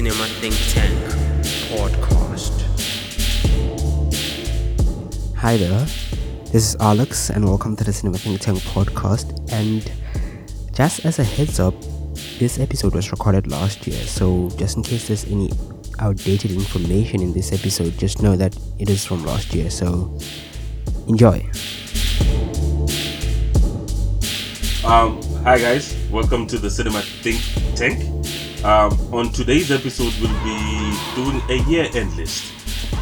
Cinema Think Tank podcast. Hi there, this is Alex, and welcome to the Cinema Think Tank podcast. And just as a heads up, this episode was recorded last year, so just in case there's any outdated information in this episode, just know that it is from last year. So enjoy. Um, hi guys, welcome to the Cinema Think Tank. Um, on today's episode, we'll be doing a year-end list,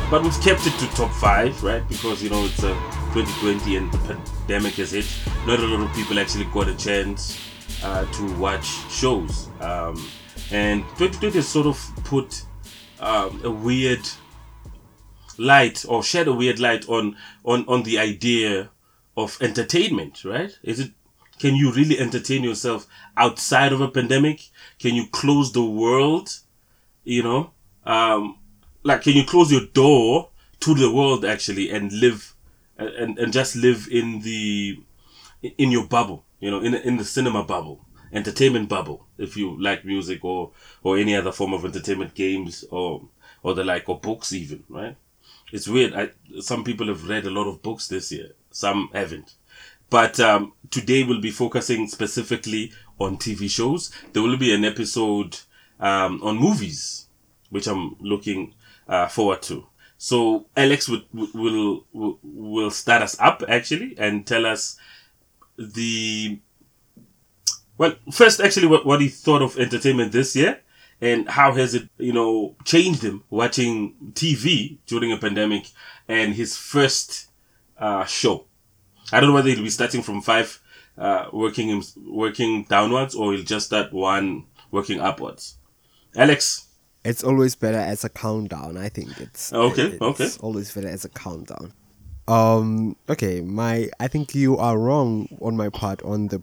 but we've kept it to top five, right? Because you know it's uh, 2020 and the pandemic has hit. Not a lot of people actually got a chance uh, to watch shows, um, and 2020 has sort of put um, a weird light or shed a weird light on on on the idea of entertainment, right? Is it can you really entertain yourself outside of a pandemic? Can you close the world? You know, um, like can you close your door to the world actually and live and and just live in the in your bubble? You know, in in the cinema bubble, entertainment bubble. If you like music or or any other form of entertainment, games or or the like, or books even, right? It's weird. I some people have read a lot of books this year. Some haven't. But um, today we'll be focusing specifically on TV shows. There will be an episode um, on movies, which I'm looking uh, forward to. So Alex will, will will will start us up actually and tell us the well first actually what, what he thought of entertainment this year and how has it you know changed him watching TV during a pandemic and his first uh, show. I don't know whether he'll be starting from five, uh, working him working downwards, or he'll just start one working upwards. Alex, It's always better as a countdown. I think it's Okay, it's okay. always better as a countdown. Um. Okay. My. I think you are wrong on my part on the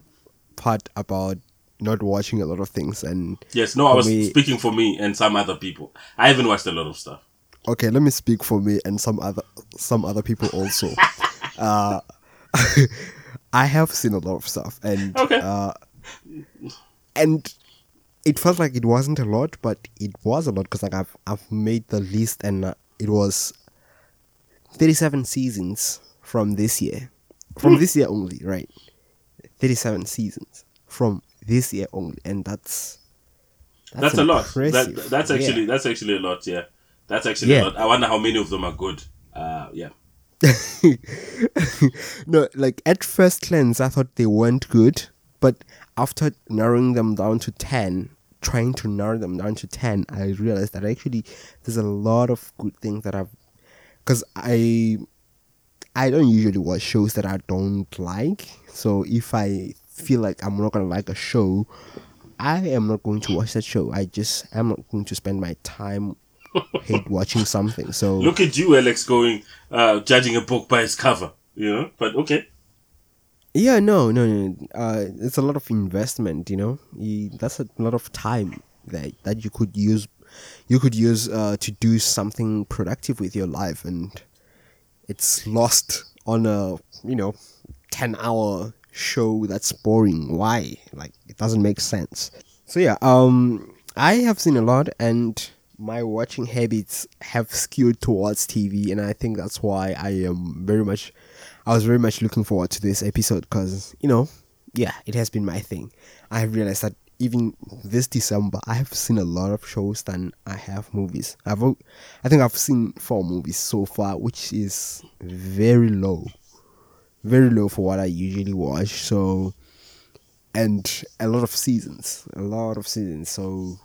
part about not watching a lot of things and yes, no, I was me- speaking for me and some other people. I haven't watched a lot of stuff. okay let me speak for me and some other some other people also uh i have seen a lot of stuff and Okay. uh and it felt like it wasn't a lot but it was a lot because like i've i've made the list and uh, it was 37 seasons from this year from this year only right 37 seasons from this year only and that's That's, a lot. That, that's Yeah. actually that's actually a lot. Yeah, that's actually Yeah. a lot. I wonder how many of them are good. Uh, yeah. no, like at first glance, I thought they weren't good, but after narrowing them down to 10, trying to narrow them down to 10, I realized that actually there's a lot of good things that I've. Because I. I don't usually watch shows that I don't like. So if I feel like I'm not to like a show, I am not going to watch that show. I just am not going to spend my time hate watching something. So Look at you, Alex, going uh, judging a book by its cover. You know, but okay. Yeah, no, no, no. Uh, it's a lot of investment, you know. You, that's a lot of time that that you could use, you could use uh, to do something productive with your life, and it's lost on a you know ten hour show that's boring. Why? Like it doesn't make sense. So yeah, um, I have seen a lot, and my watching habits have skewed towards TV, and I think that's why I am very much. I was very much looking forward to this episode because you know, yeah, it has been my thing. I have realized that even this December, I have seen a lot of shows than I have movies. I've, I think I've seen four movies so far, which is very low, very low for what I usually watch. So, and a lot of seasons, a lot of seasons. So,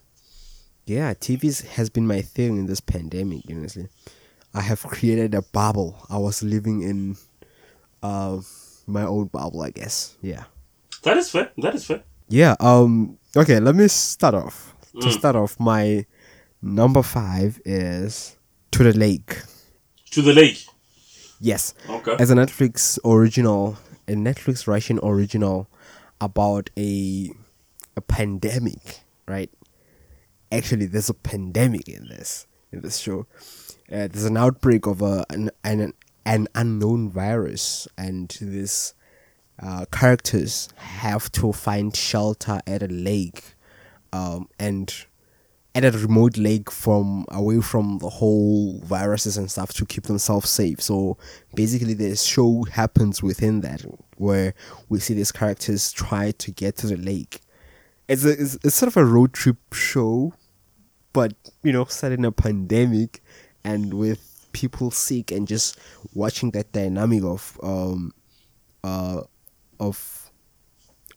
yeah, TV has been my thing in this pandemic. Honestly, I have created a bubble. I was living in, uh, my own bubble, I guess. Yeah. That is fair. That is fair. Yeah. Um. Okay. Let me start off. To start off, my number five is To the Lake. To the lake. Yes. Okay. As a Netflix original, a Netflix Russian original about a a pandemic, right? Actually, there's a pandemic in this in this show. Uh, there's an outbreak of a an an, an unknown virus, and these uh, characters have to find shelter at a lake, um, and at a remote lake from away from the whole viruses and stuff to keep themselves safe. So basically, the show happens within that, where we see these characters try to get to the lake. It's a, it's, it's sort of a road trip show, but you know, set in a pandemic, and with people sick, and just watching that dynamic of um, uh, of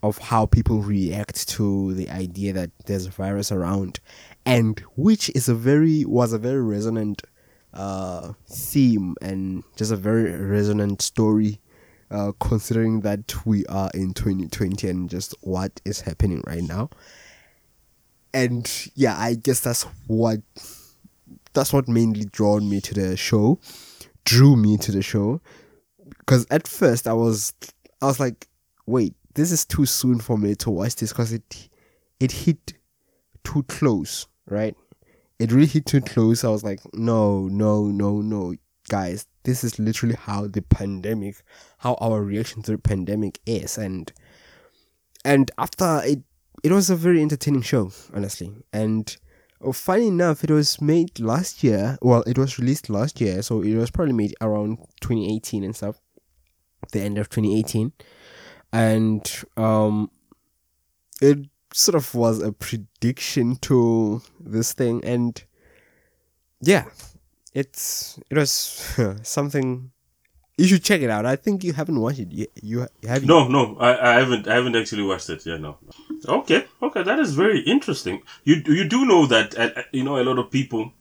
of how people react to the idea that there's a virus around and which is a very was a very resonant uh, theme and just a very resonant story uh, considering that we are in 2020 and just what is happening right now and yeah i guess that's what that's what mainly drawn me to the show drew me to the show because at first i was i was like wait this is too soon for me to watch this because it it hit too close, right? It really hit too close. I was like, no, no, no, no, guys, this is literally how the pandemic, how our reaction to the pandemic is, and and after it, it was a very entertaining show, honestly, and. Oh, funny enough, it was made last year. Well, it was released last year, so it was probably made around 2018 and stuff. The end of 2018 and um, it sort of was a prediction to this thing, and yeah, it's it was something. You should check it out. I think you haven't watched it. You, you have No, no, I, I haven't. I haven't actually watched it. Yeah, no. Okay, okay, that is very interesting. You you do know that uh, you know a lot of people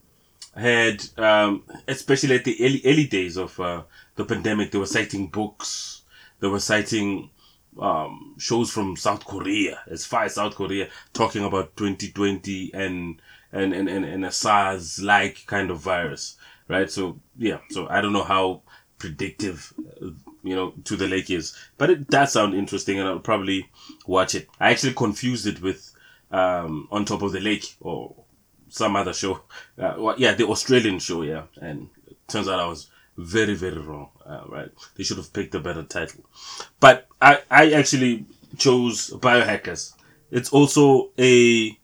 had, um, especially at the early early days of uh, the pandemic, they were citing books. They were citing um, shows from South Korea, as far as South Korea, talking about 2020 and and and and, and a SARS like kind of virus, right? So yeah, so I don't know how predictive, uh, you know, to the lake is, but it does sound interesting, and I'll probably watch it. I actually confused it with um, on top of the lake or some other show. Uh, well, yeah, the Australian show, yeah, and turns out I was very very wrong uh, right? They should have picked a better title. But i i actually chose biohackers. It's also a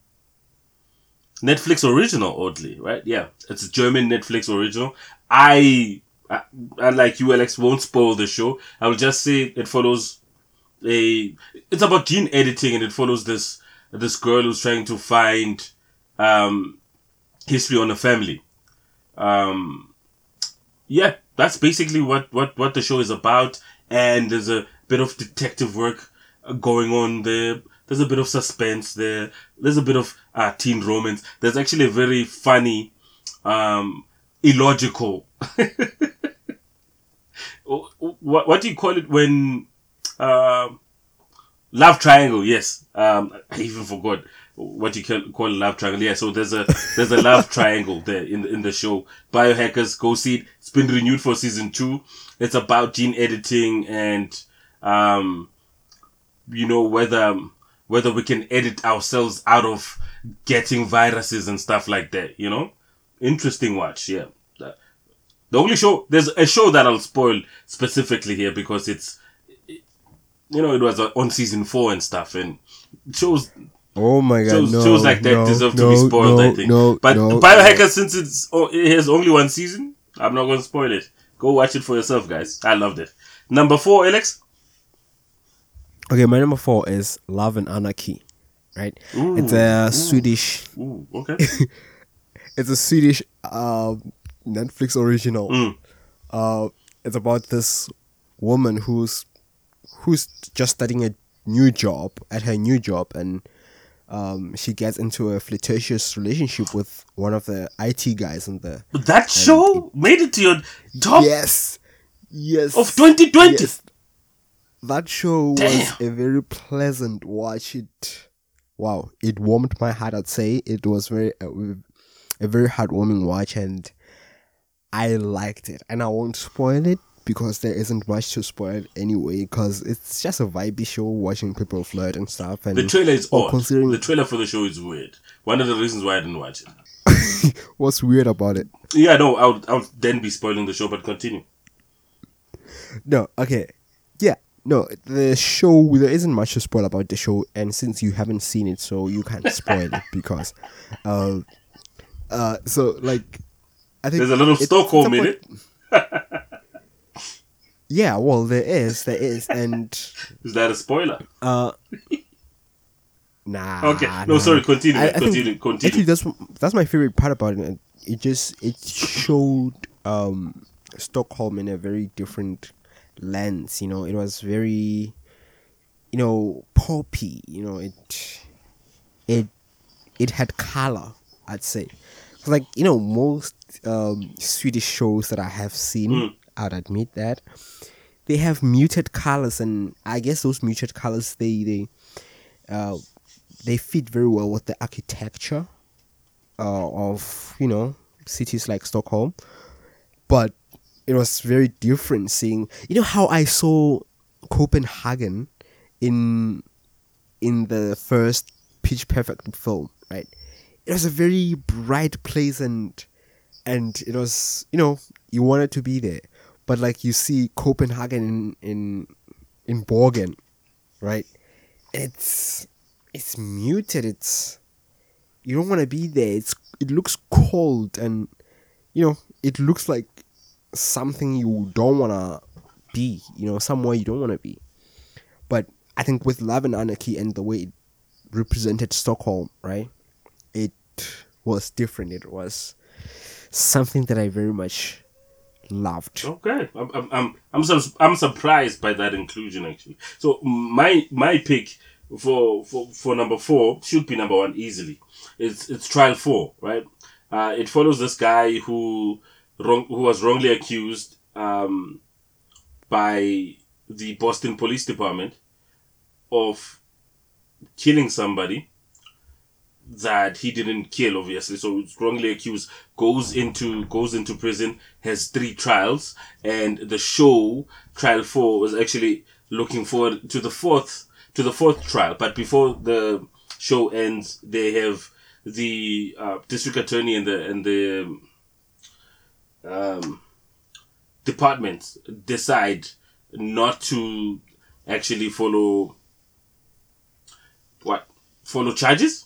netflix original oddly right? Yeah it's a german netflix original. I I, unlike you alex won't spoil the show i will just say it follows a it's about gene editing and it follows this this girl who's trying to find um history on a family um yeah, that's basically what, what, what the show is about. And there's a bit of detective work going on there. There's a bit of suspense there. There's a bit of uh, teen romance. There's actually a very funny, um, illogical. what, what do you call it when, uh, love triangle? Yes. Um, I even forgot what you call a love triangle. Yeah, so there's a there's a love triangle there in the, in the show. Biohackers, go see it. It's been renewed for season two. It's about gene editing and um, you know whether whether we can edit ourselves out of getting viruses and stuff like that. You know, interesting watch. Yeah. The only show there's a show that I'll spoil specifically here because it's you know it was on season four and stuff and shows Oh my god! Shows, no, shows like that no, deserve no, to be spoiled. no, I think. No, but no, Biohacker, since it's oh, it has only one season, I'm not going to spoil it. Go watch it for yourself, guys. I loved it. Number four, Alex. Okay, my number four is Love and Anarchy. Right, Ooh, it's a ooh. Swedish. Ooh, okay. It's a Swedish uh, Netflix original. Mm. Uh, it's about this woman who's who's just starting a new job at her new job, and um, she gets into a flirtatious relationship with one of the IT guys in the. But that show made it to your top Yes, yes. of 2020. Yes. That show was a very pleasant watch. It, wow, it warmed my heart. I'd say it was very a, a very heartwarming watch, and I liked it. And I won't spoil it because there isn't much to spoil anyway. Because it's just a vibey show, watching people flirt and stuff. And The trailer is odd. considering The trailer for the show is weird. One of the reasons why I didn't watch it. what's weird about it. Yeah, no, I would, I'll then be spoiling the show, but continue. No, okay. Yeah, no, the show, there isn't much to spoil about the show, and since you haven't seen it, so you can't spoil it because uh, Uh, so like, I think There's a little it- Stockholm in it. Yeah, well, there is, there is, and Is that a spoiler? uh, nah. Okay. No, nah. sorry. Continue. I- continue. continue. Actually, that's that's my favorite part about it. It just it showed um Stockholm in a very different lens. You know, it was very, you know, poppy. You know, it it it had color. I'd say, like you know, most um Swedish shows that I have seen, Mm. I'd admit that they have muted colors, and I guess those muted colors they they uh, they fit very well with the architecture uh, of you know cities like Stockholm, but it was very different seeing you know how I saw Copenhagen in in the first Pitch Perfect film, right? It was a very bright place and and it was you know you wanted to be there, but like you see Copenhagen in in in Borgen, right? It's it's muted. It's you don't want to be there. It's it looks cold and you know it looks like something you don't want to be. You know somewhere you don't want to be. But I think with Love and Anarchy and the way it represented Stockholm, right? It was different. It was something that I very much loved. Okay, I'm I'm I'm I'm, I'm surprised by that inclusion actually. So my my pick for for for number four should be number one easily. It's it's trial four, right? Uh, it follows this guy who wrong who was wrongly accused um, by the Boston Police Department of killing somebody that he didn't kill obviously. So wrongly accused goes into goes into prison has three trials and the show trial 4 was actually looking forward to the fourth to the fourth trial. But before the show ends they have the uh, district attorney and the and the um, departments decide not to actually follow what follow charges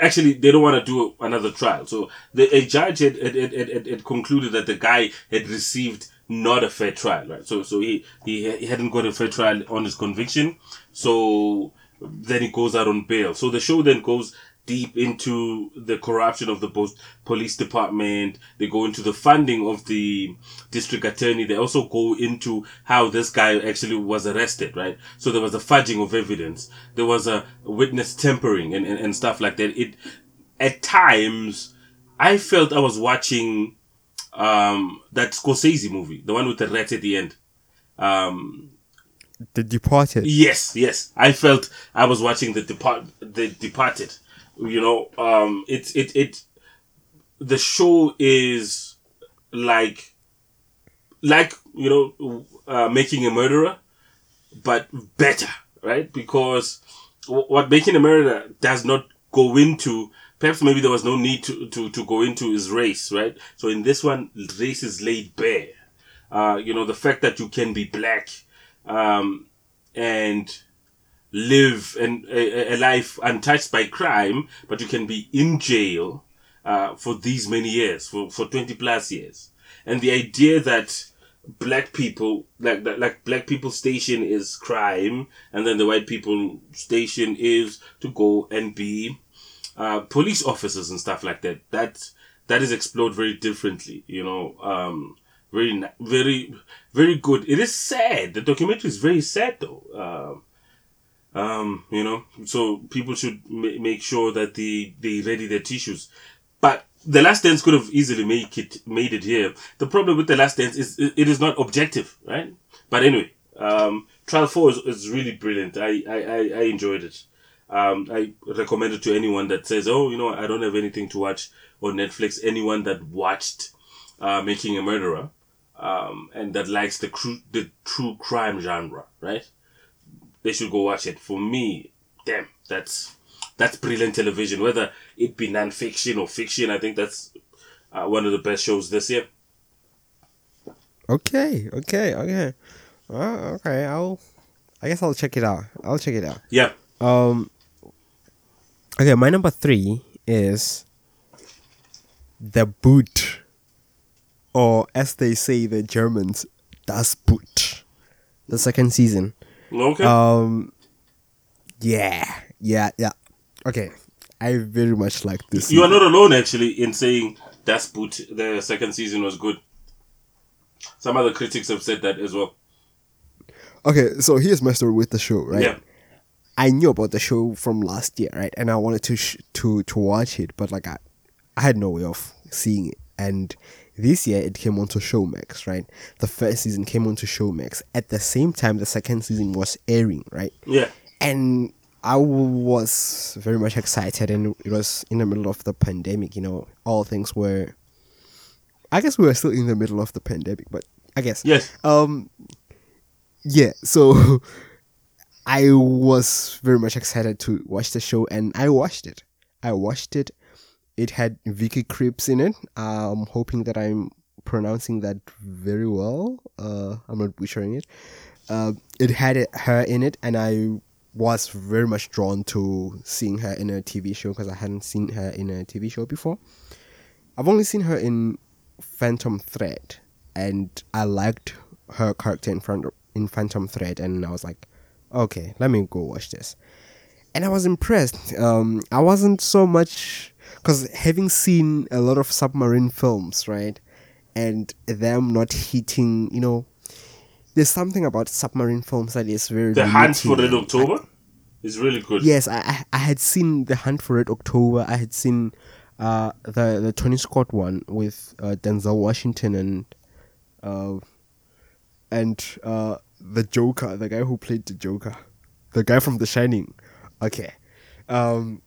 actually they don't want to do another trial. So the a judge had, had, had, had, concluded that the guy had received not a fair trial right? So so he, he he hadn't got a fair trial on his conviction. So then he goes out on bail. So the show then goes deep into the corruption of the post police department. They go into the funding of the district attorney. They also go into how this guy actually was arrested, right? So there was a fudging of evidence. There was a witness tempering and, and, and stuff like that. It, at times, I felt I was watching, um, that Scorsese movie, the one with the rat at the end. Um, The Departed. Yes, yes. I felt I was watching the depart the Departed. You know, um, it's it it the show is like like you know uh, making a murderer, but better, right? Because what making a murderer does not go into perhaps maybe there was no need to, to, to go into is race, right? So in this one, race is laid bare. Uh, you know, the fact that you can be black, um, and live and a, a life untouched by crime, but you can be in jail uh, for these many years, for, for 20 plus years. And the idea that black people, like, like black people station is crime, and then the white people station is to go and be uh, police officers and stuff like that. That that is explored very differently, you know. Um, very, very, very good. It is sad. The documentary is very sad, though. Um, um, you know, so people should ma- make sure that they they ready their tissues. But the Last Dance could have easily make it made it here. The problem with the Last Dance is it, is not objective, right? But anyway, um, Trial Four is, is really brilliant. I, I I I enjoyed it. Um, I recommend it to anyone that says, "Oh, you know, I don't have anything to watch on Netflix." Anyone that watched uh, Making a Murderer um, and that likes the cru- the true crime genre, right? They should go watch it. For me, damn, that's that's brilliant television. Whether it be non-fiction or fiction, I think that's uh, one of the best shows this year. Okay, okay, okay. Uh, okay, I'll. I guess I'll check it out. I'll check it out. Yeah. Um. Okay, my number three is the boot, or as they say the Germans, das Boot, the second season. Okay. Um, yeah, yeah, yeah. Okay, I very much like this. you are not alone, actually, in saying Das Boot, the second season was good. Some other critics have said that as well. Okay, so here's my story with the show, right? Yeah. I knew about the show from last year, right? And I wanted to sh- to to watch it, but like I, I had no way of seeing it. And this year it came onto Showmax, right? The first season came onto Showmax at the same time the second season was airing, right? Yeah. And I was very much excited, and it was in the middle of the pandemic. You know, all things were. I guess we were still in the middle of the pandemic, but I guess Yes. um yeah so i was very much excited to watch the show and i watched it i watched it it had vicky Krieps in it i'm hoping that i'm pronouncing that very well uh i'm not butchering it uh, it had her in it and i was very much drawn to seeing her in a tv show because i hadn't seen her in a tv show before I've only seen her in Phantom Thread, and I liked her character in front in Phantom Thread, and I was like, okay, let me go watch this. And I was impressed. Um, I wasn't so much because having seen a lot of submarine films, right, and them not hitting, you know, there's something about submarine films that is very The Hunt for. Red October is really good. Yes, I, I I had seen the Hunt for Red October. I had seen uh the the Tony Scott one with uh, Denzel Washington and uh and uh the Joker, the guy who played the Joker, the guy from The Shining. Okay, um,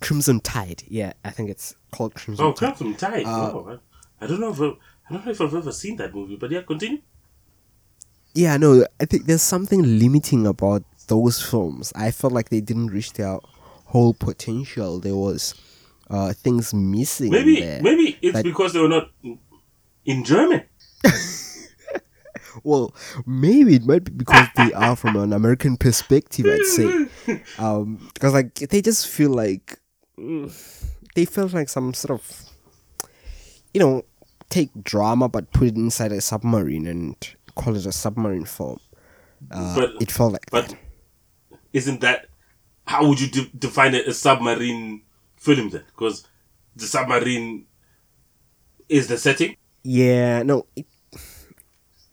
Crimson Tide. Yeah, I think it's called Crimson Tide. Oh, Tide. Crimson Tide. Uh, oh, I I don't know if I, I don't know if I've ever seen that movie, but yeah, continue. Yeah, no, I think there's something limiting about those films. I felt like they didn't reach their whole potential. There was uh things missing. Maybe there. maybe it's Like- because they were not in German. Well, maybe it might be because they are from an American perspective. I'd say, um, because like they just feel like they felt like some sort of, you know, take drama but put it inside a submarine and call it a submarine film. Uh, But- it felt like But that. isn't that how would you de- define a, a submarine film then? Because the submarine is the setting. Yeah, no, it,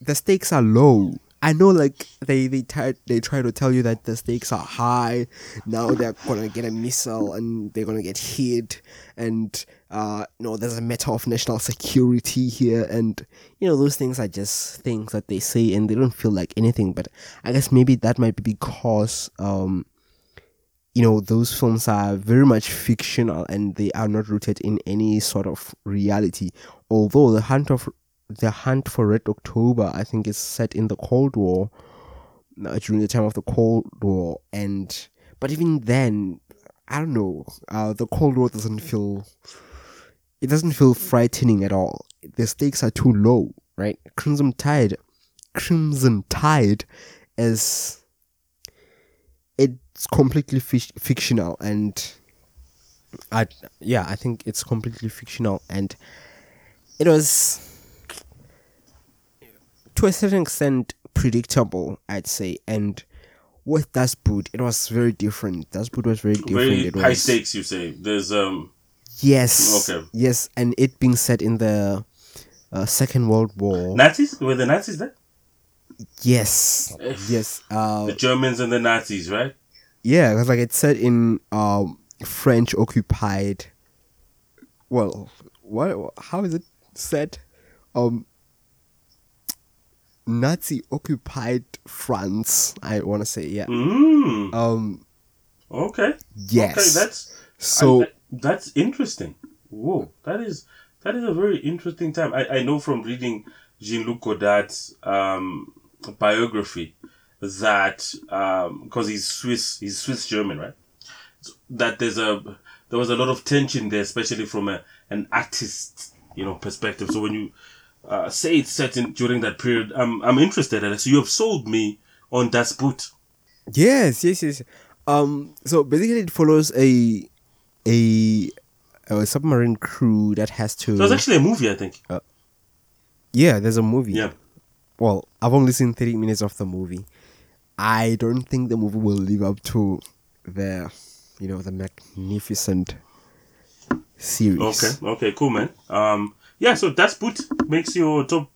the stakes are low. I know, like they they try they try to tell you that the stakes are high. Now they're gonna get a missile and they're gonna get hit, and uh, no, there's a matter of national security here, and you know those things are just things that they say and they don't feel like anything. But I guess maybe that might be because um, you know those films are very much fictional and they are not rooted in any sort of reality although the hunt of the hunt for red october i think is set in the cold war uh, during the time of the cold war. And but even then i don't know uh, the cold war doesn't feel it doesn't feel frightening at all. The stakes are too low right? Crimson tide crimson tide is it's completely fic- fictional and I yeah I think it's completely fictional and it was to a certain extent predictable I'd say and with Das Boot it was very different Das Boot was very different Very it high was stakes, you say. There's um. yes Okay. yes and it being set in the uh, Second World War Nazis? Were the Nazis there? yes yes uh The Germans and the Nazis, right? Yeah, because like it's set in um French occupied. Well, what? How is it set? Um, Nazi occupied France. I want to say yeah. Mm. Um, Okay. yes. Okay, that's so I- I- that's interesting. Whoa, that is that is a very interesting time. I, I know from reading Jean Luc Godard's um, biography that because he's Swiss, he's Swiss German, right? So that there's a there was a lot of tension there, especially from a an artist you know perspective. So when you uh, say it's set in during that period, I'm I'm interested in it. So you have sold me on Das Boot. yes, yes, yes. Um, so basically it follows a a a submarine crew that has to. So it's actually a movie, I think. yeah, there's a movie. Yeah. Well, I've only seen 30 minutes of the movie. I don't think the movie will live up to the, you know, the magnificent series. Okay. Okay. Cool, man. Um. Yeah. So Das Boot makes your top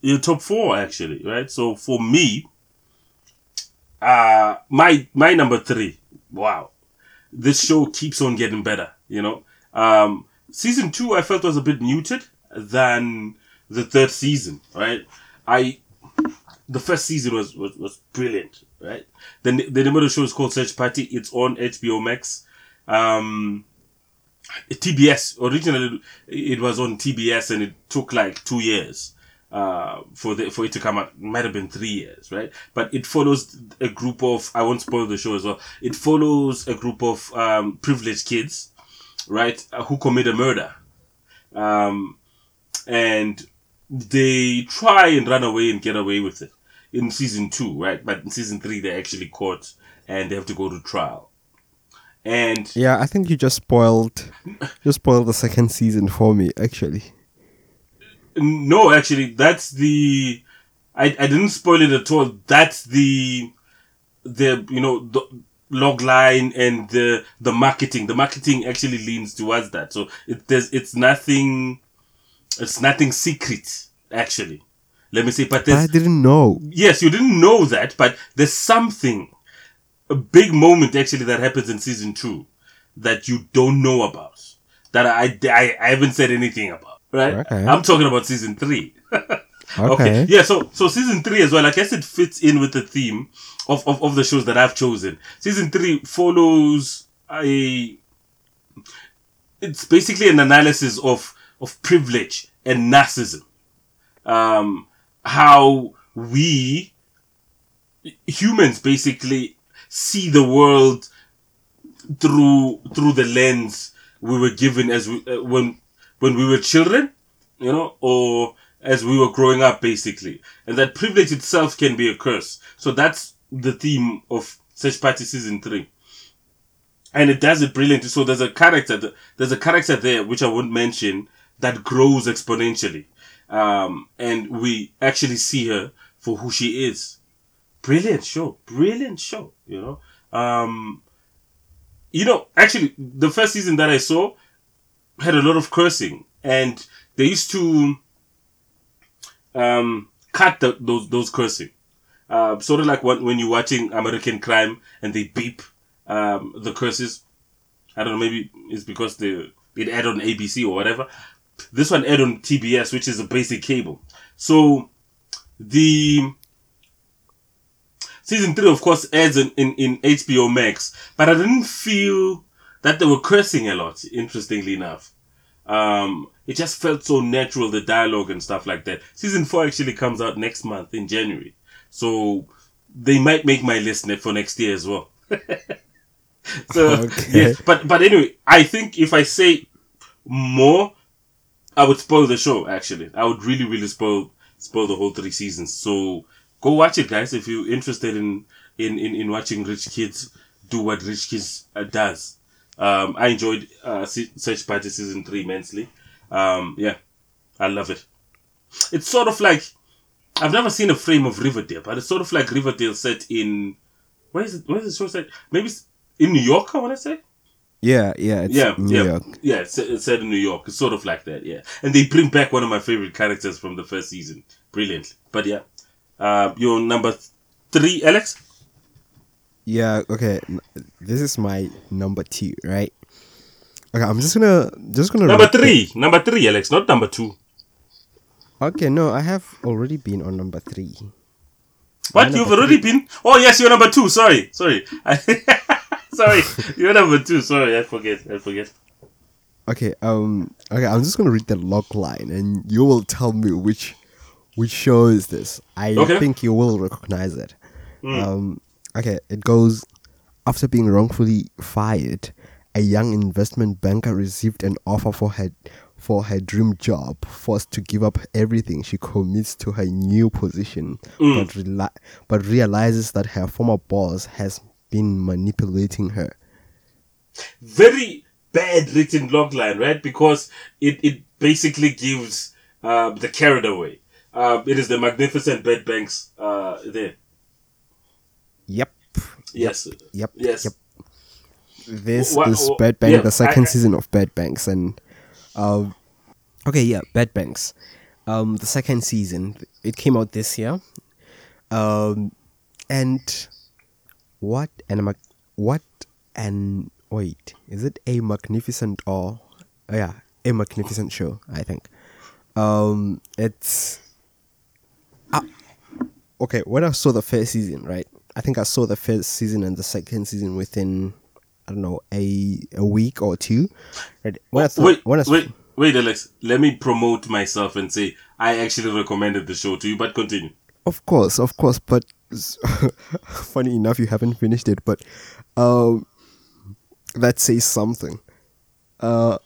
your top four actually, right? So for me, uh my my number three. Wow, this show keeps on getting better. You know, um, season two I felt was a bit muted than the third season. Right, I the first season was was, was brilliant. Right, the the name of the show is called Search Party. It's on HBO Max. Um, TBS originally it was on TBS and it took like two years uh, for the for it to come out. It might have been three years, right? But it follows a group of I won't spoil the show as well. It follows a group of um, privileged kids, right, uh, who commit a murder, um, and they try and run away and get away with it in season two, right? But in season three, they're actually caught and they have to go to trial. And Yeah, I think you just spoiled, just spoiled the second season for me. Actually, No, actually, that's the. I, I didn't spoil it at all. That's the, the you know the log line and the the marketing. The marketing actually leans towards that. So it there's it's nothing, it's nothing secret actually. Let me say, but but I didn't know. yes, you didn't know that, but there's something, a big moment actually that happens in season two that you don't know about. That I, I, I haven't said anything about, right? Okay. I'm talking about season three. Okay. Yeah, so so season three as well, I guess it fits in with the theme of, of, of the shows that I've chosen. Season three follows a it's basically an analysis of of privilege and narcissism. Um how we humans basically see the world through through the lens we were given as we, uh, when when we were children, you know, or as we were growing up, basically, and that privilege itself can be a curse. So that's the theme of Search Party season three, and it does it brilliantly. So there's a character, there's a character there which I won't mention that grows exponentially, um, and we actually see her for who she is. Brilliant show, brilliant show. You know, um, you know, actually, the first season that I saw had a lot of cursing, and they used to um, cut the, those those cursing. Uh, sort of like when, when you're watching American Crime and they beep um, the curses. I don't know, maybe it's because they it aired on ABC or whatever. This one aired on TBS, which is a basic cable. So the season three, of course, airs in, in, in HBO Max, but I didn't feel that they were cursing a lot, interestingly enough. Um, it just felt so natural, the dialogue and stuff like that. Season four actually comes out next month in January. So they might make my list for next year as well. so, Okay. yeah, but, but anyway, I think if I say more, I would spoil the show, actually. I would really, really spoil, spoil the whole three seasons. So go watch it, guys, if you're interested in, in, in, in watching Rich Kids do what Rich Kids uh, does. Um, I enjoyed uh, Se- Search Party season three immensely. Um, yeah, I love it. It's sort of like I've never seen a frame of Riverdale, but it's sort of like Riverdale set in where is it? Where is the show set? Maybe it's in New York. I want to say. Yeah, yeah, it's Yeah, New yeah, York. yeah. It's, it's set in New York. It's sort of like that. Yeah, and they bring back one of my favorite characters from the first season, brilliantly. But yeah, uh, your number three, Alex. Yeah, okay. This is my number two, right? Okay, I'm just gonna just gonna Number three, number three, Alex, not number two. Okay, no, I have already been on number three. What you've already been? Oh yes, you're number two. Sorry, sorry, sorry. You're number two. Sorry, I forget. I forget. Okay, um, okay, I'm just gonna read the log line, and you will tell me which which show is this. I Okay. think you will recognize it. Um, okay, it goes after being wrongfully fired, a young investment banker received an offer for her for her dream job. Forced to give up everything, she commits to her new position, but rela- but realizes that her former boss has been manipulating her. Very bad written logline, right? Because it, it basically gives uh, the carried away. Uh, it is the magnificent Bad Banks uh, there. Yep. Yes. Yep. Yes. Yep. This Wha- is wha- Bad Bank, yeah, the second I- season of Bad Banks, and um, okay, yeah, Bad Banks. Um, the second season it came out this year. Um, and what and a mag- what and wait, is it a magnificent or oh, yeah, a magnificent show? I think. Um, it's okay. When I saw the first season, right? I think I saw the first season and the second season within I don't know a a week or two. Right? When I saw, Wait, when I saw, wait, wait, Alex. Let me promote myself and say I actually recommended the show to you, but continue. Of course, of course, but funny enough, you haven't finished it. But um, that says something. Uh,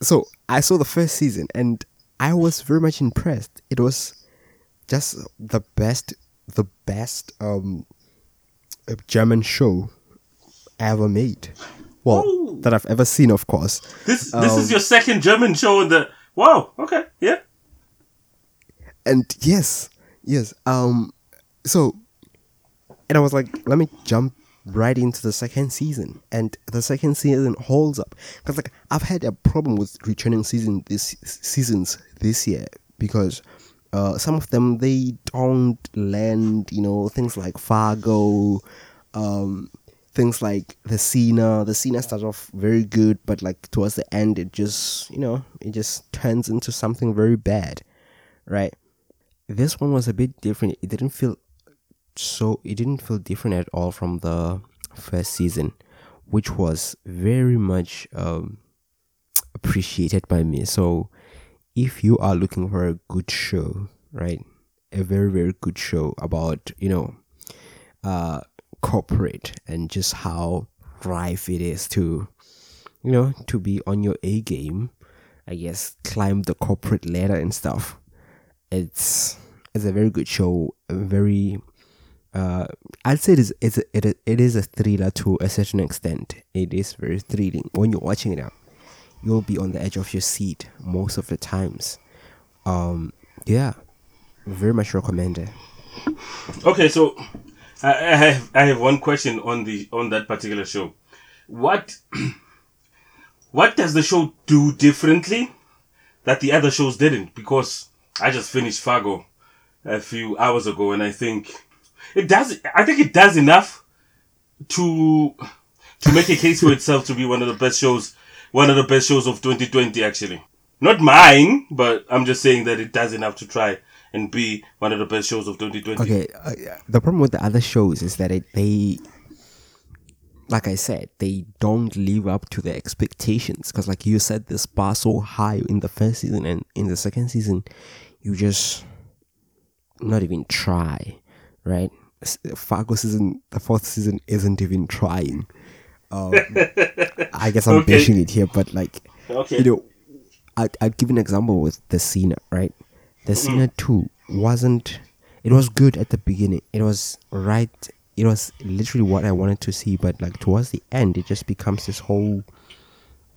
so I saw the first season and I was very much impressed. It was just the best, the best um German show ever made. Well, Oh. that I've ever seen, of course. This this Um, is your second German show in the. Wow. Okay. Yeah. and yes yes um so and i was like let me jump right into the second season and the second season holds up because like i've had a problem with returning season this seasons this year because uh some of them they don't land you know things like fargo um things like the Sinner, the Sinner starts off very good, but like towards the end, it just you know it just turns into something very bad, right? This one was a bit different. It didn't feel so. It didn't feel different at all from the first season, which was very much um, appreciated by me. So, if you are looking for a good show, right, a very very good show about you know uh, corporate and just how rife it is to, you know, to be on your A game. I guess climb the corporate ladder and stuff. It's it's a very good show. Very, uh, I'd say it is it's a, it it is a thriller to a certain extent. It is very thrilling when you're watching it out. You'll be on the edge of your seat most of the times. Um, yeah, very much recommended. Okay, so I, I have I have one question on the on that particular show. What what does the show do differently that the other shows didn't? Because I just finished Fargo a few hours ago, and I think it does. I think it does enough to to make a case for itself to be one of the best shows, one of the best shows of 2020. Actually, not mine, but I'm just saying that it does enough to try and be one of the best shows of 2020. Okay, uh, the problem with the other shows is that it, they, like I said, they don't live up to the expectations. Because, like you said, this bar so high in the first season, and in the second season, you just not even try, right? Fargo season, the fourth season isn't even trying. Um, I guess I'm Okay. bashing it here, but like, Okay. you know, I'd, I'd give an example with the Sinner, right? The Sinner 2 wasn't, it was good at the beginning. It was right, it was literally what I wanted to see, but like towards the end, it just becomes this whole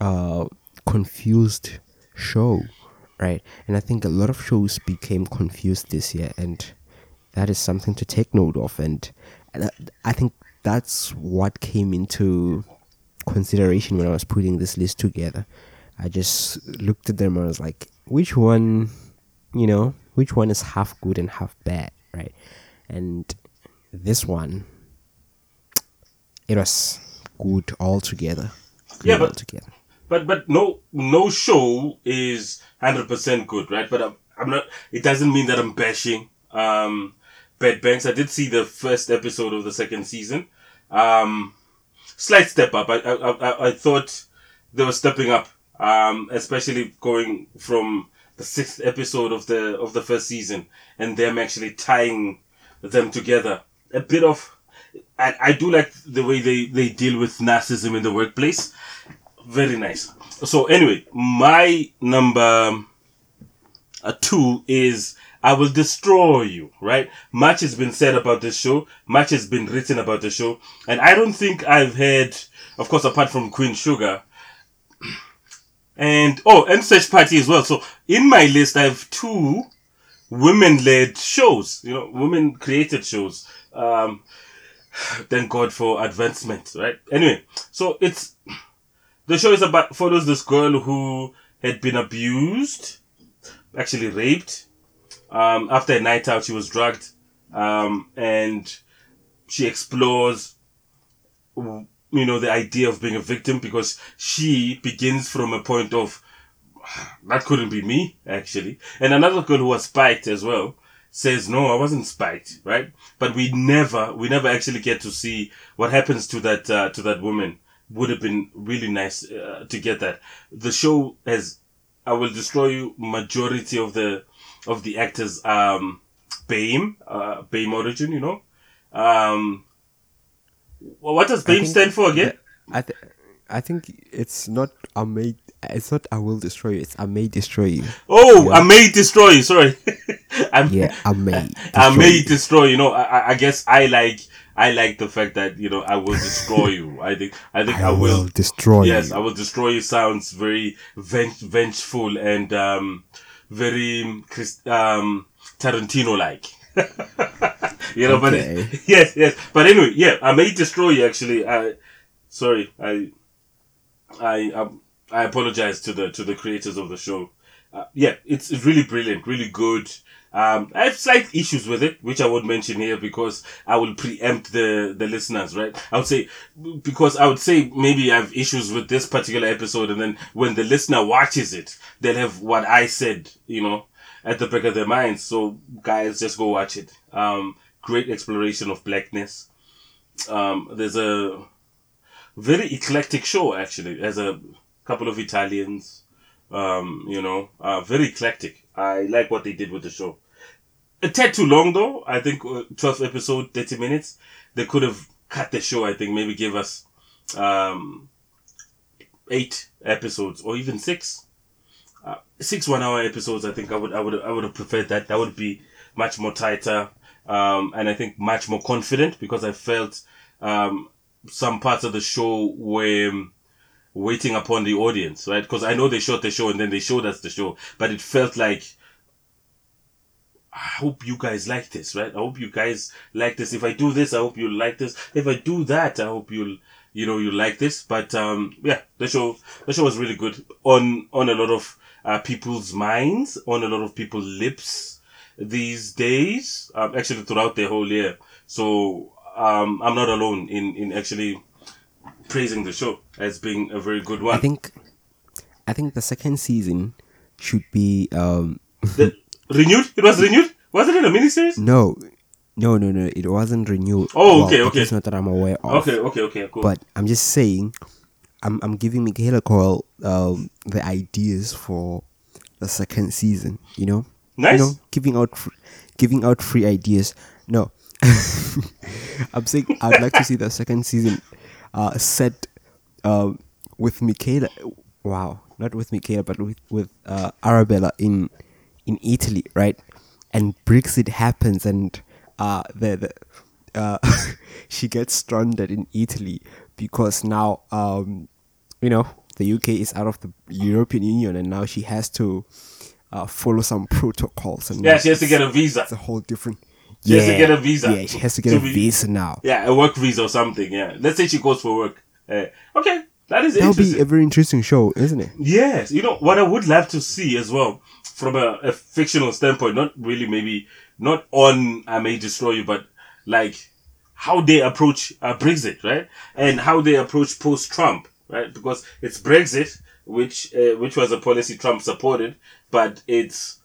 uh, confused show, right? And I think a lot of shows became confused this year, and that is something to take note of. And I- I think that's what came into consideration when I was putting this list together. I just looked at them and I was like, which one, you know, which one is half good and half bad, right? And this one, it was good altogether. Good Yeah, but- altogether. But but no no show is hundred percent good, right? But I'm, I'm not. It doesn't mean that I'm bashing um, Bad Banks. I did see the first episode of the second season. Um, slight step up. I I, I, I thought they were stepping up, um, especially going from the sixth episode of the of the first season and them actually tying them together. A bit of. I, I do like the way they, they deal with narcissism in the workplace. Very nice. So anyway, my number uh, two is I will destroy you. Right? Much has been said about this show. Much has been written about the show, and I don't think I've heard, of course, apart from Queen Sugar, and oh, and Search Party as well. So in my list, I have two women-led shows. You know, women-created shows. Um, thank God for advancement, right? Anyway, so it's the show is about follows this girl who had been abused, actually raped. Um, after a night out, she was drugged, um, and she explores, you know, the idea of being a victim because she begins from a point of that couldn't be me actually, and another girl who was spiked as well says no i wasn't spiked right? But we never we never actually get to see what happens to that uh, to that woman. Would have been really nice uh, to get that. The show has i will destroy you majority of the of the actors um BAME, uh BAME origin you know um what does I BAME stand for again I th- I think it's not I may it's not I will destroy you. It's I may destroy you. oh Yeah. i may destroy you sorry I'm, Yeah, I may. I may you. destroy. You know, I, I- I guess I like I like the fact that you know I will destroy you. I think I think I, I will destroy Yes, you. I will destroy you. Sounds very venge- vengeful and um, very um, Tarantino like. you know, Okay. but yes, yes. But anyway, yeah, I may destroy you. Actually, I sorry, I I um, I apologize to the to the creators of the show. Uh, yeah, it's, it's really brilliant, really good. Um, I have slight issues with it, which I won't mention here because I will preempt the, the listeners, right? I would say, because I would say maybe I have issues with this particular episode and then when the listener watches it, they'll have what I said, you know, at the back of their minds. So guys, just go watch it. Um, great exploration of blackness. Um, there's a very eclectic show actually. There's a couple of Italians, um, you know, uh, very eclectic. I like what they did with the show. A tad too long though. I think uh, 12 episode, 30 minutes. They could have cut the show. I think maybe give us, um, eight episodes or even six. Uh, six one hour episodes. I think I would, I would, I would have preferred that. That would be much more tighter. Um, and I think much more confident because I felt, um, some parts of the show were, um, waiting upon the audience, right? Because I know they shot the show and then they showed us the show, but it felt like, I hope you guys like this, right? I hope you guys like this. If I do this, I hope you like this. If I do that, I hope you'll, you know, you like this. But um, yeah, the show, the show was really good on on a lot of uh, people's minds, on a lot of people's lips these days. Um, actually, throughout the whole year. So um, I'm not alone in in actually praising the show as being a very good one. I think I think the second season should be um The- renewed? It was renewed? Wasn't it a miniseries? no no no no it wasn't renewed. Oh, okay, okay. It's not that I'm aware of. Okay, okay, okay, cool. But I'm just saying I'm I'm giving Michaela Coel um the ideas for the second season, you know? Nice. You know, giving out fr- giving out free ideas. No. I'm saying I'd like to see the second season uh set um with Michaela wow, not with Michaela but with with uh Arabella in in Italy, right? And Brexit happens and uh the, the uh she gets stranded in Italy because now um you know the UK is out of the European Union and now she has to uh, follow some protocols and yeah, she has to get a visa. it's a whole different She has to get a visa Yeah, she has to get to a be- visa now. Yeah, a work visa or something. Yeah. Let's say she goes for work. Uh, okay, that is That'll interesting. be a very interesting show, isn't it? Yes, you know what I would love to see as well, from a, a fictional standpoint, not really maybe not on I may destroy you, but like how they approach uh, Brexit, right, and how they approach post Trump, right, because it's Brexit, which uh, which was a policy Trump supported, but it's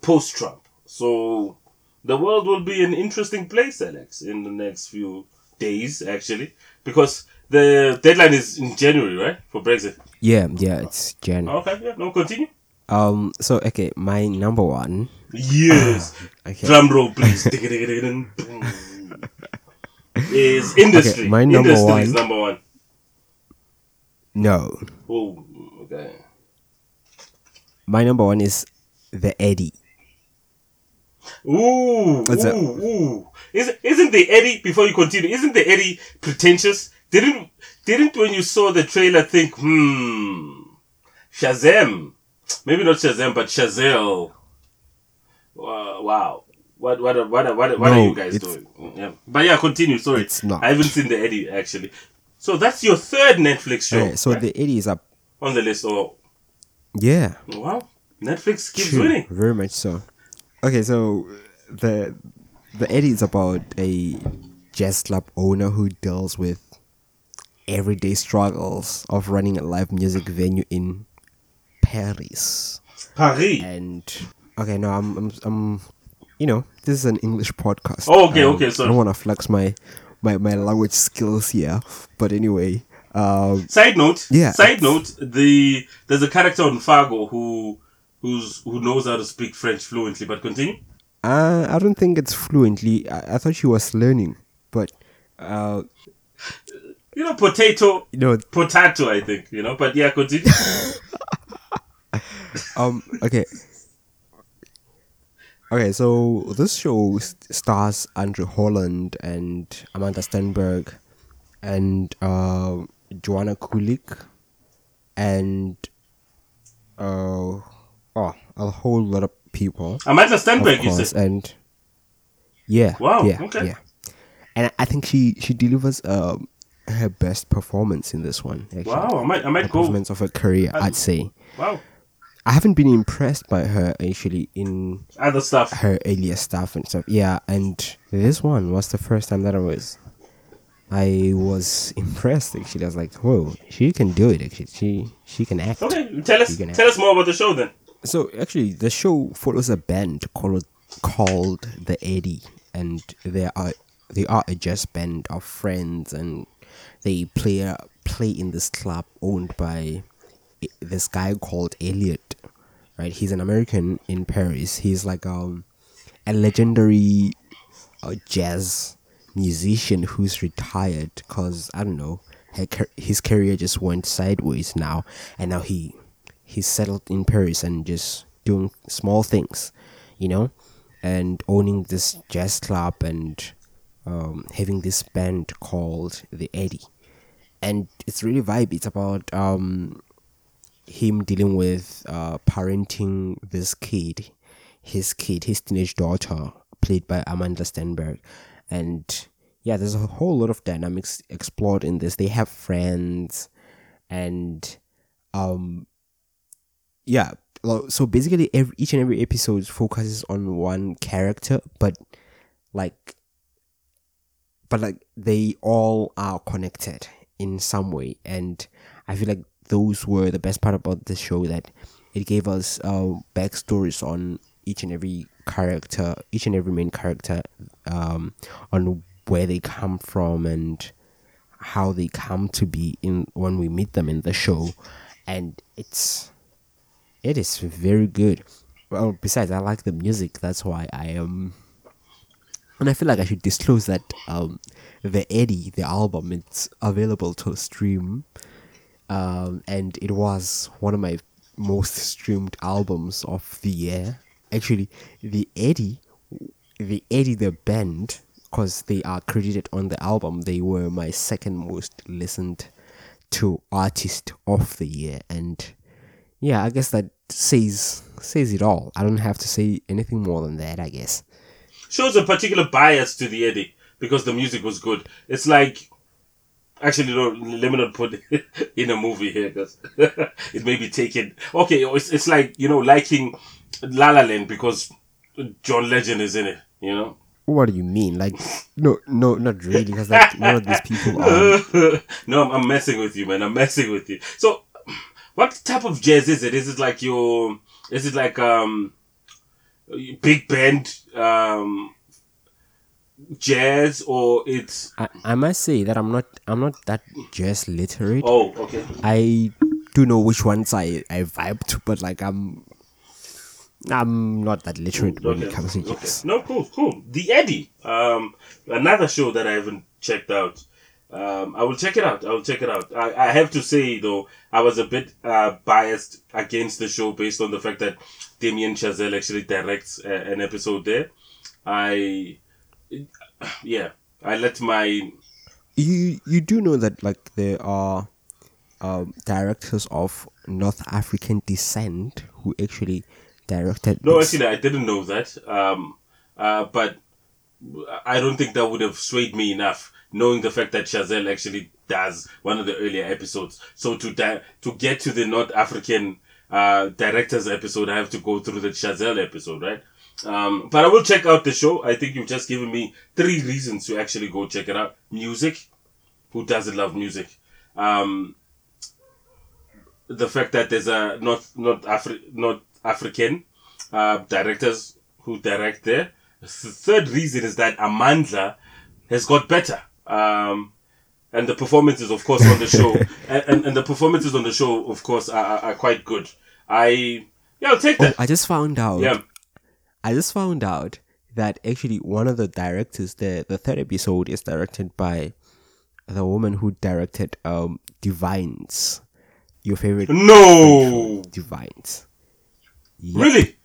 post Trump, so the world will be an interesting place, Alex, in the next few days, actually, because the deadline is in January, right, for Brexit. Yeah, yeah, it's Jan. Okay, yeah, no, continue. Um, so okay, my number one. Yes. Okay. Drum roll, please. Is industry. Okay, my number industry is one. number one. No, Oh, okay. my number one is the Eddy. Ooh, What's ooh, that? ooh. Isn't, isn't the Eddy, before you continue, isn't the Eddy pretentious? Didn't, didn't when you saw the trailer think, hmm, Shazam. Maybe not Shazam, but Chazelle. Wow. wow. What what are- what what, what are you guys doing? Yeah. But yeah, continue. Sorry, It's not. I haven't seen the Eddy actually. So that's your third Netflix show so right? the Eddy are on the list. Oh, yeah, wow! Netflix keeps true, winning. very much so. Okay, so the the Eddy is about a jazz club owner who deals with everyday struggles of running a live music venue in Paris. Paris. And okay, no, I'm I'm, I'm you know, this is an English podcast. Oh, okay, Um, okay, So I don't want to flex my, my my language skills here, but anyway, um, Side note. Yeah, Side note. The there's a character on Fargo who who's who knows how to speak French fluently. But continue. uh, I don't think it's fluently. I, I thought she was learning, but uh, You know, potato. you know, Potato, I think. You know. But yeah, continue. um, okay. Okay, so this show stars André Holland and Amandla Stenberg and uh, Joanna Kulig and uh, oh, a whole lot of people. Amandla Stenberg, you course, said. and yeah, Wow, yeah, okay. yeah. And I think she she delivers um her best performance in this one. Actually. Wow, I might I might go. performance of her career, I- I'd say. Wow. I haven't been impressed by her actually in Other stuff. her earlier stuff and stuff. Yeah, and this one was the first time that I was I was impressed actually. I was like, whoa, she can do it actually. She she can act. Okay, tell us tell us more about the show then. So actually the show follows a band called called the Eddy and they are they are a jazz band of friends and they play play in this club owned by this guy called Elliot. Right? He's an American in Paris. He's like um a legendary uh, jazz musician who's retired because I don't know his career just went sideways now, and now he he's settled in Paris and just doing small things, you know, and owning this jazz club and um, having this band called the Eddy, and it's really vibe. It's about um, him dealing with uh, parenting this kid, his kid, his teenage daughter, played by Amandla Stenberg, and yeah, there's a whole lot of dynamics explored in this. They have friends, and um, yeah. So basically, every each and every episode focuses on one character, but like, but like they all are connected in some way, and I feel like those were the best part about the show that it gave us uh, backstories on each and every character, each and every main character, um, on where they come from and how they come to be in when we meet them in the show, and it's it is very good. Well, besides, I like the music. That's why I am. And I feel like I should disclose that um, the Eddy, the album, it's available to stream, um, and it was one of my most streamed albums of the year. Actually, the Eddy, the Eddy the band, because they are credited on the album, they were my second most listened to artist of the year, and yeah, I guess that says says it all. I don't have to say anything more than that. I guess. Shows a particular bias to the Eddy because the music was good. It's like actually no, let me not put it in a movie here because it may be taken. Okay, it's it's like you know liking La La Land because John Legend is in it. You know. What do you mean? Like, no, no, not really, because like none of these people are. no, I'm, I'm messing with you, man. I'm messing with you. So, what type of jazz is it? Is it like your? Is it like um, big band um, jazz or it's? I, I must say that I'm not I'm not that jazz literate. Oh, okay. I do know which ones I I vibe to, but like I'm I'm not that literate when it comes to okay. jazz. No, cool, cool. The Eddy, um, another show that I haven't checked out. Um, I will check it out. I will check it out. I, I have to say though, I was a bit uh, biased against the show based on the fact that Damien Chazelle actually directs uh, an episode there. I, yeah, I let my You you do know that like there are um, directors of North African descent who actually directed. No, this. actually, I didn't know that. Um, uh, but I don't think that would have swayed me enough, knowing the fact that Chazelle actually does one of the earlier episodes. So to di- to get to the North African uh, directors episode, I have to go through the Chazelle episode, right? Um, but I will check out the show. I think you've just given me three reasons to actually go check it out. Music. Who doesn't love music? Um, the fact that there's a not not Afri- not African uh, directors who direct there. The third reason is that Amandla has got better. Um, and the performances, of course, on the show, and, and, and the performances on the show, of course, are, are, are quite good. I, yeah, I'll take Oh, that. I just found out. yeah. I just found out that actually one of the directors, the the third episode, is directed by the woman who directed um Divines, your favorite No! Divines. Yep. Really?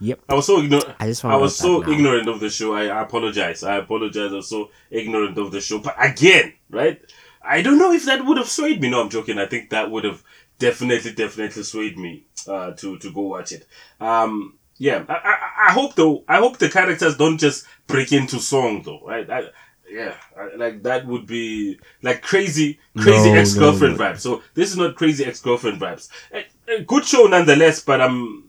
Yep. I was so ignorant. I just I was so ignorant of the show. I, I apologize. I apologize. I was so ignorant of the show. But again, right? I don't know if that would have swayed me. No, I'm joking. I think that would have definitely, definitely swayed me uh, to to go watch it. Um, yeah. I, I, I hope though. I hope the characters don't just break into song though, right? I, yeah, I, like that would be like crazy, crazy No, no, ex girlfriend no. vibes. So this is not crazy ex girlfriend vibes. A, a good show nonetheless, but I'm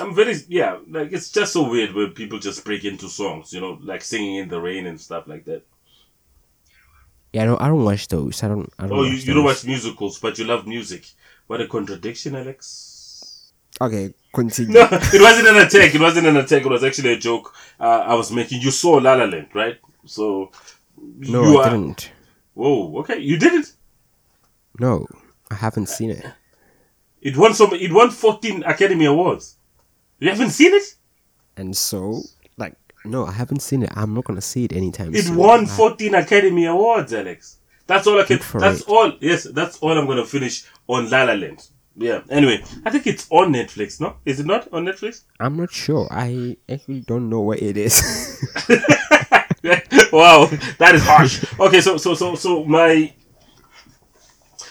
I'm very yeah, like it's just so weird when people just break into songs, you know, like singing in the rain and stuff like that. Yeah, no, I don't watch those. I don't. I don't Oh, you, watch you don't watch musicals, but you love music. What a contradiction, Alex. Okay, continue. No, it wasn't an attack. It wasn't an attack. It was actually a joke uh, I was making. You saw La La Land, right? So No, you I are. didn't. Whoa, okay, you didn't. No, I haven't seen it. It won some. It won fourteen Academy Awards. You haven't seen it? And so, like, no, I haven't seen it. I'm not gonna see it anytime soon. It soon. won I- 14 Academy Awards, Alex. That's all I can. That's it. all. Yes, that's all I'm gonna finish on La La Land. Yeah. Anyway, I think it's on Netflix. No, is it not on Netflix? I'm not sure. I actually don't know where it is. wow, that is harsh. Okay, so so so so my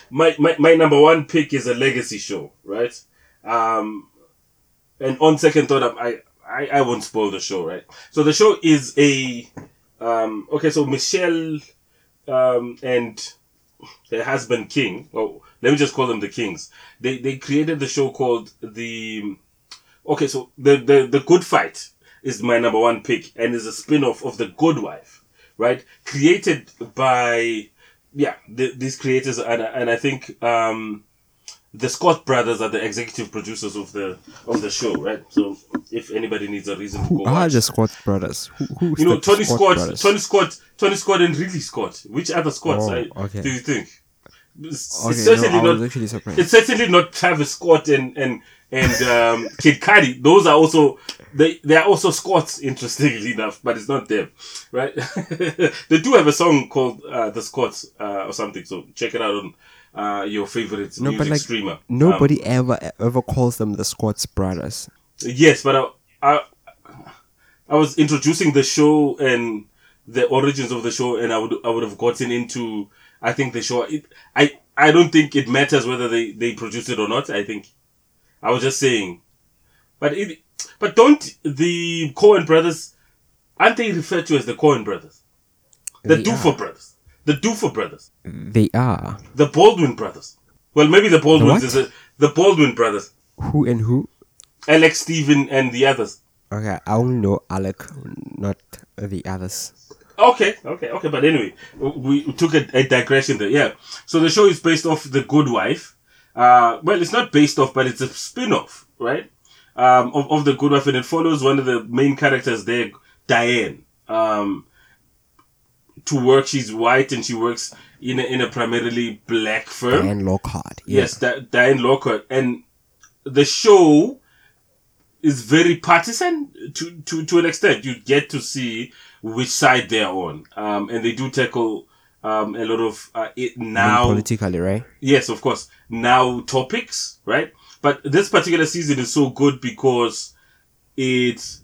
my my my number one pick is a legacy show, right? Um, and on second thought, I I I won't spoil the show, right? So the show is a um okay, so Michelle um and her husband King. Well, let me just call them the Kings. They they created the show called the okay. So the the the Good Fight is my number one pick and is a spin-off of the Good Wife, right? Created by yeah the, these creators and and I think um the Scott brothers are the executive producers of the of the show, right? So if anybody needs a reason to go Who are watch, the Scott brothers? Who, who's you know Tony Scott, brothers? Tony Scott, Tony Scott, and Ridley Scott. Which other Scotts Oh, I- okay. do you think? It's, Okay, it's no, certainly I was not. actually surprised. It's certainly not Travis Scott and and and um, Kid Cudi. Those are also they they are also Scots. Interestingly enough, but it's not them, right? they do have a song called uh, "The Scotts" uh, or something. So check it out on uh, your favorite No, music like streamer. Um, nobody ever ever calls them the Scott's brothers. Yes, but I, I, I was introducing the show and the origins of the show, and I would I would have gotten into. I think the show. It, I I don't think it matters whether they they produce it or not. I think I was just saying, but it but don't the Coen brothers aren't they referred to as the Coen brothers, the are. brothers, the Duffer brothers, They are the Baldwin brothers. Well, maybe the Baldwins what? is a, the Baldwin brothers, who and who? Alex, Stephen, and the others. Okay, I only know Alec, not the others. Okay, okay, okay. But anyway, we we took a, a digression there. Yeah. So the show is based off The Good Wife. Uh, well, it's not based off, but it's a spin off, right? Um, of, of The Good Wife, and it follows one of the main characters there, Diane. Um, to work, she's white and she works in a, in a primarily black firm. And Lockhart. Yeah. Yes, Di- Diane Lockhart. And the show is very partisan to, to, to an extent. You get to see which side they're on. Um, and they do tackle um, a lot of uh, it now. politically, right? Yes, of course. Now topics, right? But this particular season is so good because it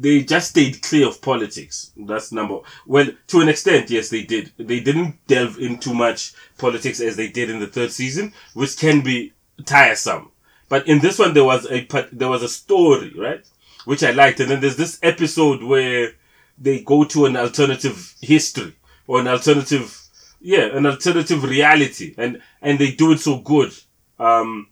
they just stayed clear of politics. That's number. Well, to an extent, yes, they did. They didn't delve into much politics as they did in the third season, which can be tiresome. But in this one, there was a there was a story, right, which I liked, and then there's this episode where they go to an alternative history or an alternative, yeah, an alternative reality, and and they do it so good. Um,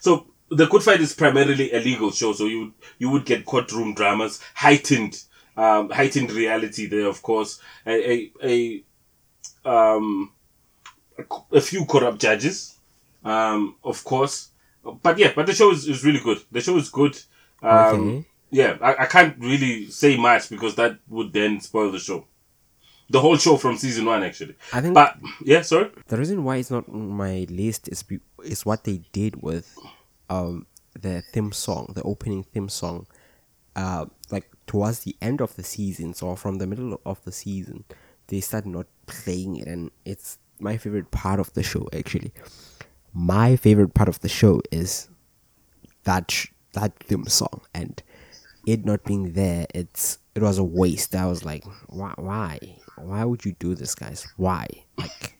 so the Good Fight is primarily a legal show, so you you would get courtroom dramas, heightened um, heightened reality there, of course, a a, a um a, a few corrupt judges, um, of course, but yeah, but the show is, is really good. The show is good. Um, Okay. Yeah, I, I can't really say much because that would then spoil the show. The whole show from season one, actually. I think But yeah, sorry. the reason why it's not on my list is be- is what they did with um the theme song, the opening theme song. Uh, like towards the end of the season, so from the middle of the season, they start not playing it, and it's my favorite part of the show. Actually, my favorite part of the show is that sh- that theme song, and it not being there, it's it was a waste. I was like, why, why, why would you do this, guys? Why, like,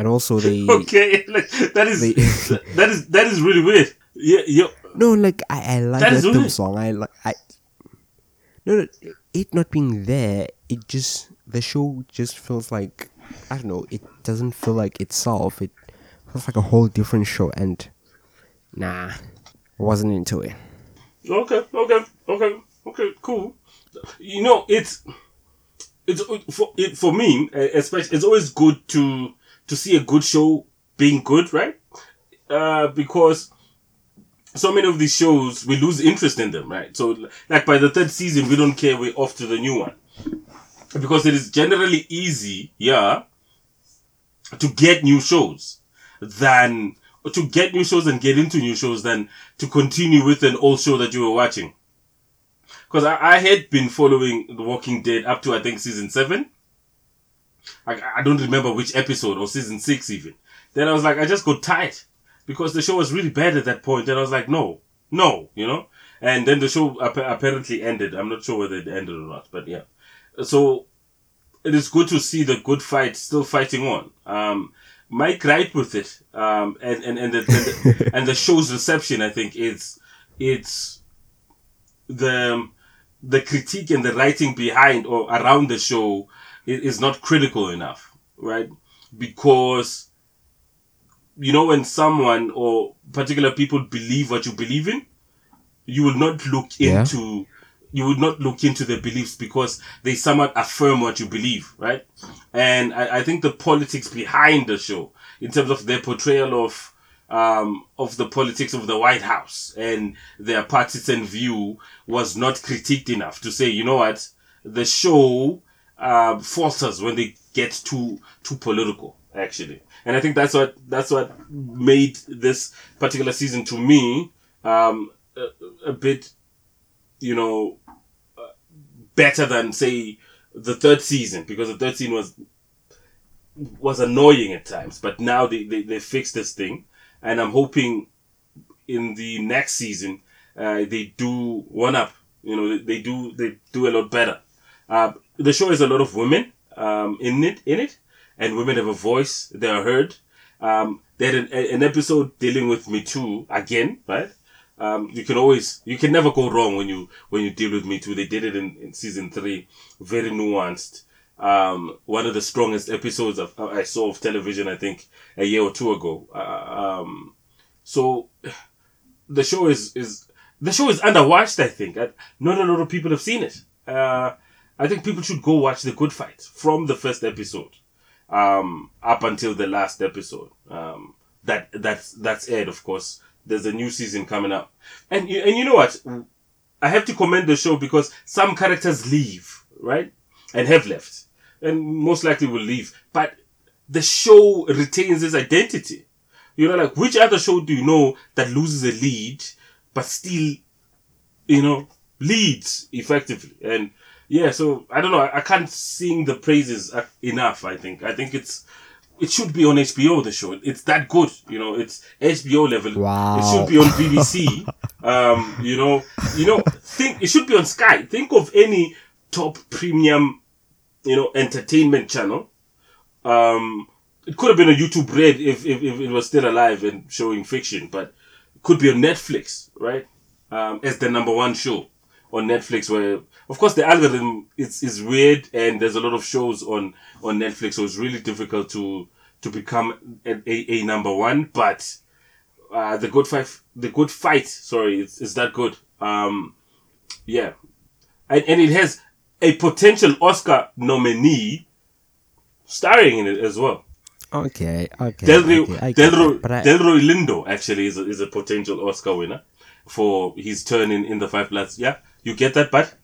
and also they Okay, like that is They- that is that is really weird. Yeah, yeah. no, like I, I like That that, theme weird. song. I like I. No, no, it not being there, it just the show just feels like I don't know. It doesn't feel like itself. It feels like a whole different show, and nah, I wasn't into it. Okay, okay, okay, okay, cool. You know, it's it's for it, for me, eh, especially. It's always good to to see a good show being good, right? Uh, because so many of these shows we lose interest in them, right? So, like by the third season, we don't care. We're off to the new one because it is generally easy, yeah, to get new shows than to get new shows and get into new shows than to continue with an old show that you were watching. Because I, I had been following The Walking Dead up to I think season seven. I, I don't remember which episode or season six even. Then I was like, I just got tired because the show was really bad at that point. And I was like, no, no, you know. And then the show appa- apparently ended. I'm not sure whether it ended or not, but yeah. So it is good to see the good fight still fighting on. Um, my gripe with it, um, and and and the, and the, and the show's reception, I think, is it's the the critique and the writing behind or around the show is, is not critical enough, right? Because you know when someone or particular people believe what you believe in, you will not look Yeah. into you would not look into their beliefs because they somewhat affirm what you believe, right? And I, I think the politics behind the show, in terms of their portrayal of um, of the politics of the White House and their partisan view, was not critiqued enough to say, you know what, the show uh, falters when they get too too political, actually. And I think that's what that's what made this particular season to me um, a, a bit you know, uh, better than say the third season because the third season was was annoying at times. But now they, they, they fixed this thing, and I'm hoping in the next season uh, they do one up. You know, they, they do they do a lot better. Uh, the show has a lot of women um, in it in it, and women have a voice. They are heard. Um, they had an, an episode dealing with Me Too again, right? um, you can always you can never go wrong when you when you deal with me too they did it in, in season three very nuanced um, one of the strongest episodes of, i saw of television i think a year or two ago uh, um, so the show is is the show is underwatched i think not a lot of people have seen it uh, i think people should go watch the good fight from the first episode um, up until the last episode um, that that's that's aired of course there's a new season coming up. And you, and you know what? I have to commend the show because some characters leave, right? And have left. And most likely will leave. But the show retains its identity. You know, like which other show do you know that loses a lead but still, you know, leads effectively? And yeah, so I don't know. I, I can't sing the praises enough. I think. I think it's it should be on HBO. The show, it's that good. You know, it's HBO level. Wow. It should be on BBC. um, you know, you know, think it should be on Sky. Think of any top premium, you know, entertainment channel. Um, it could have been a YouTube Red if, if, if it was still alive and showing fiction, but it could be on Netflix, right? Um, as the number one show on Netflix, where of course the algorithm is is weird and there's a lot of shows on on Netflix, so it's really difficult to to become a, a, a number one. But uh, the good fight, the good fight, sorry, is, is that good? Um, yeah, and, and it has a potential Oscar nominee starring in it as well. Okay, okay. Delroy, okay, Delroy, I- Delroy Lindo actually is a, is a potential Oscar winner for his turn in, in the Five Bloods. Yeah, you get that, but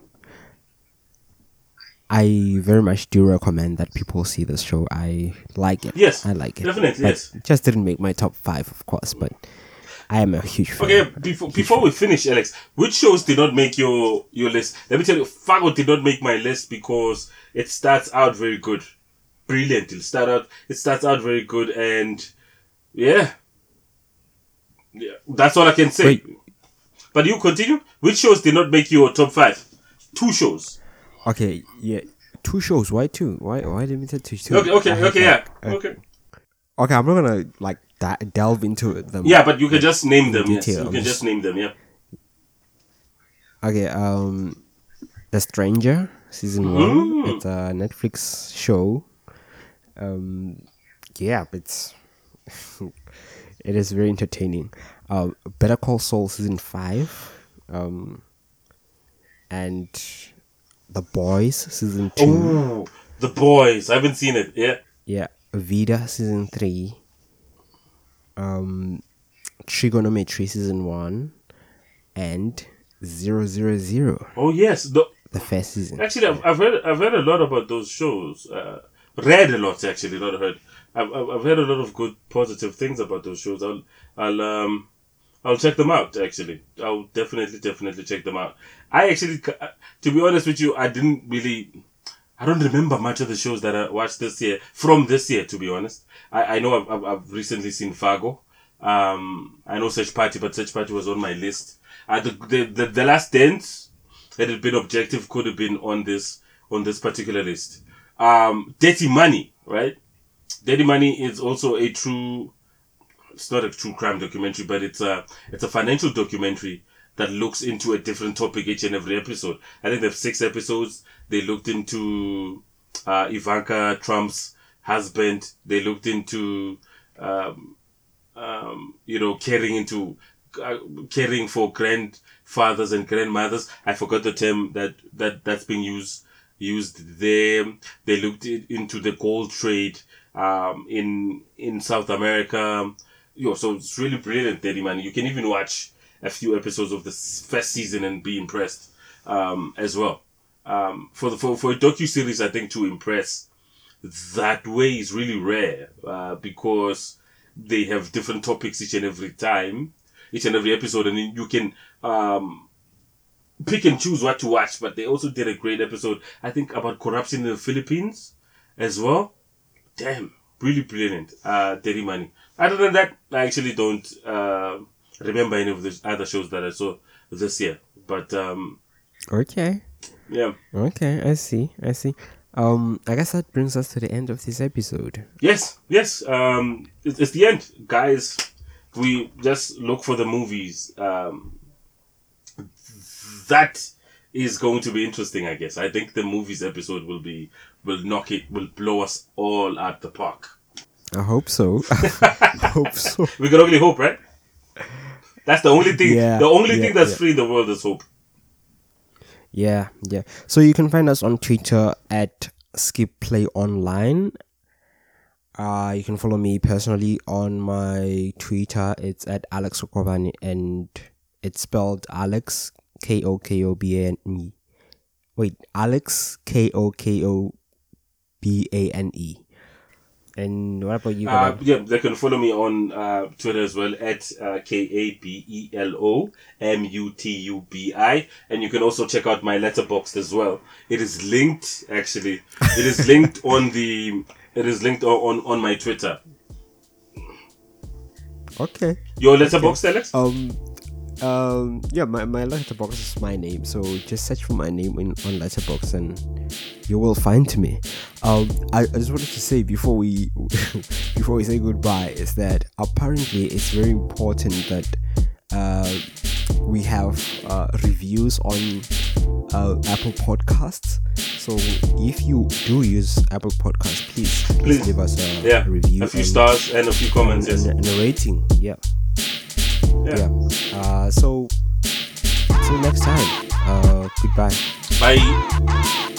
I very much do recommend that people see this show. I like it. Yes, I like it. definitely, But yes. Just didn't make my top five, of course, but I am a huge fan. Okay, before before we finish, Alex, which shows did not make your your list? Let me tell you, Fargo did not make my list because it starts out very good, brilliant. It start out it starts out very good, and yeah, yeah, that's all I can say. Wait. But you continue. Which shows did not make your top five? Two shows. Okay, yeah. Two shows. Why two? Why why limited to two? Okay, okay, okay, yeah, like, uh, okay. Okay, I'm not gonna like di- delve into it. Them. Yeah, but you can just name them. Yes, detail, you can just- name them. Yeah. Okay. Um, The Stranger season one. It's a Netflix show. Um, yeah, it's it is very entertaining. Um, Better Call Saul season five. Um, and The Boys season two. Oh, The Boys. I haven't seen it. Yeah. Yeah, Vida season three. Um, Trigonometry season one, and zero zero zero. Oh yes. The, the first season. Actually, I've, I've heard I've heard a lot about those shows. Uh, read a lot actually, not heard. I've, I've I've heard a lot of good positive things about those shows. I'll I'll um I'll check them out. Actually, I'll definitely definitely check them out. I actually, to be honest with you, I didn't really. I don't remember much of the shows that I watched this year from this year. To be honest, I, I know I've, I've, I've recently seen Fargo. Um, I know Search Party, but Search Party was on my list. Uh, the, the, the the Last Dance that had been objective could have been on this on this particular list. Um, Dirty Money, right? Dirty Money is also a true. It's not a true crime documentary, but it's a it's a financial documentary that looks into a different topic each and every episode. I think they have six episodes. They looked into uh, Ivanka Trump's husband. They looked into um, um, you know, caring into uh, caring for grandfathers and grandmothers. I forgot the term that that that's being used used there. They looked into the gold trade um, in in South America. Yo, so it's really brilliant, Dirty Money. You can even watch a few episodes of the first season and be impressed um, as well. Um, for the for, for a docu series, I think to impress that way is really rare uh, because they have different topics each and every time, each and every episode, and you can um, pick and choose what to watch. But they also did a great episode, I think, about corruption in the Philippines as well. Damn, really brilliant. Uh, Dirty Money. Other than that, I actually don't uh, remember any of the other shows that I saw this year. But um, Okay. yeah, Okay, I see. I see. Um, I guess that brings us to the end of this episode. Yes, yes. Um, it's, it's the end, guys. We just look for the movies. Um, that is going to be interesting, I guess. I think the movies episode will be will knock it, will blow us all at the park. I hope so. I hope so. We can only hope, right? That's the only thing. Yeah, the only yeah, thing that's yeah. free in the world is hope. Yeah, yeah. So you can find us on Twitter at Skip Play Online. Uh, you can follow me personally on my Twitter. It's at Alex Kokobane and it's spelled Alex K O K O B A N E. Wait, Alex K O K O B A N E. And what about you? Uh, yeah, they can follow me on uh, Twitter as well at uh, K A B E L O M U T U B I, and you can also check out my Letterboxd as well. It is linked, actually. It is linked on the It is linked o- on on my Twitter. Okay. Your Letterboxd, Alex? Um. Um. Yeah. My my Letterboxd is my name, so just search for my name in on Letterboxd and you will find me. Um. I, I just wanted to say before we before we say goodbye is that apparently it's very important that uh we have uh, reviews on uh, Apple Podcasts. So if you do use Apple Podcasts, please, please, Please. leave us a, Yeah, review, a few and- stars and a few comments. and, Yes. and a rating. Yeah, Yeah. yeah. Uh, so till next time. Uh, goodbye. Bye.